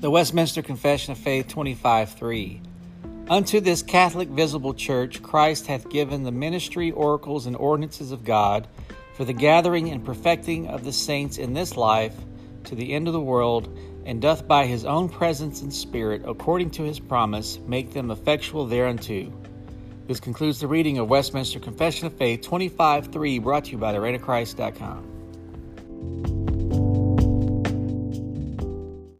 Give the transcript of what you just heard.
The Westminster Confession of Faith 25:3. Unto this Catholic visible church Christ hath given the ministry, oracles, and ordinances of God for the gathering and perfecting of the saints in this life to the end of the world, and doth by his own presence and spirit, according to his promise, make them effectual thereunto. This concludes the reading of Westminster Confession of Faith 25:3 brought to you by the.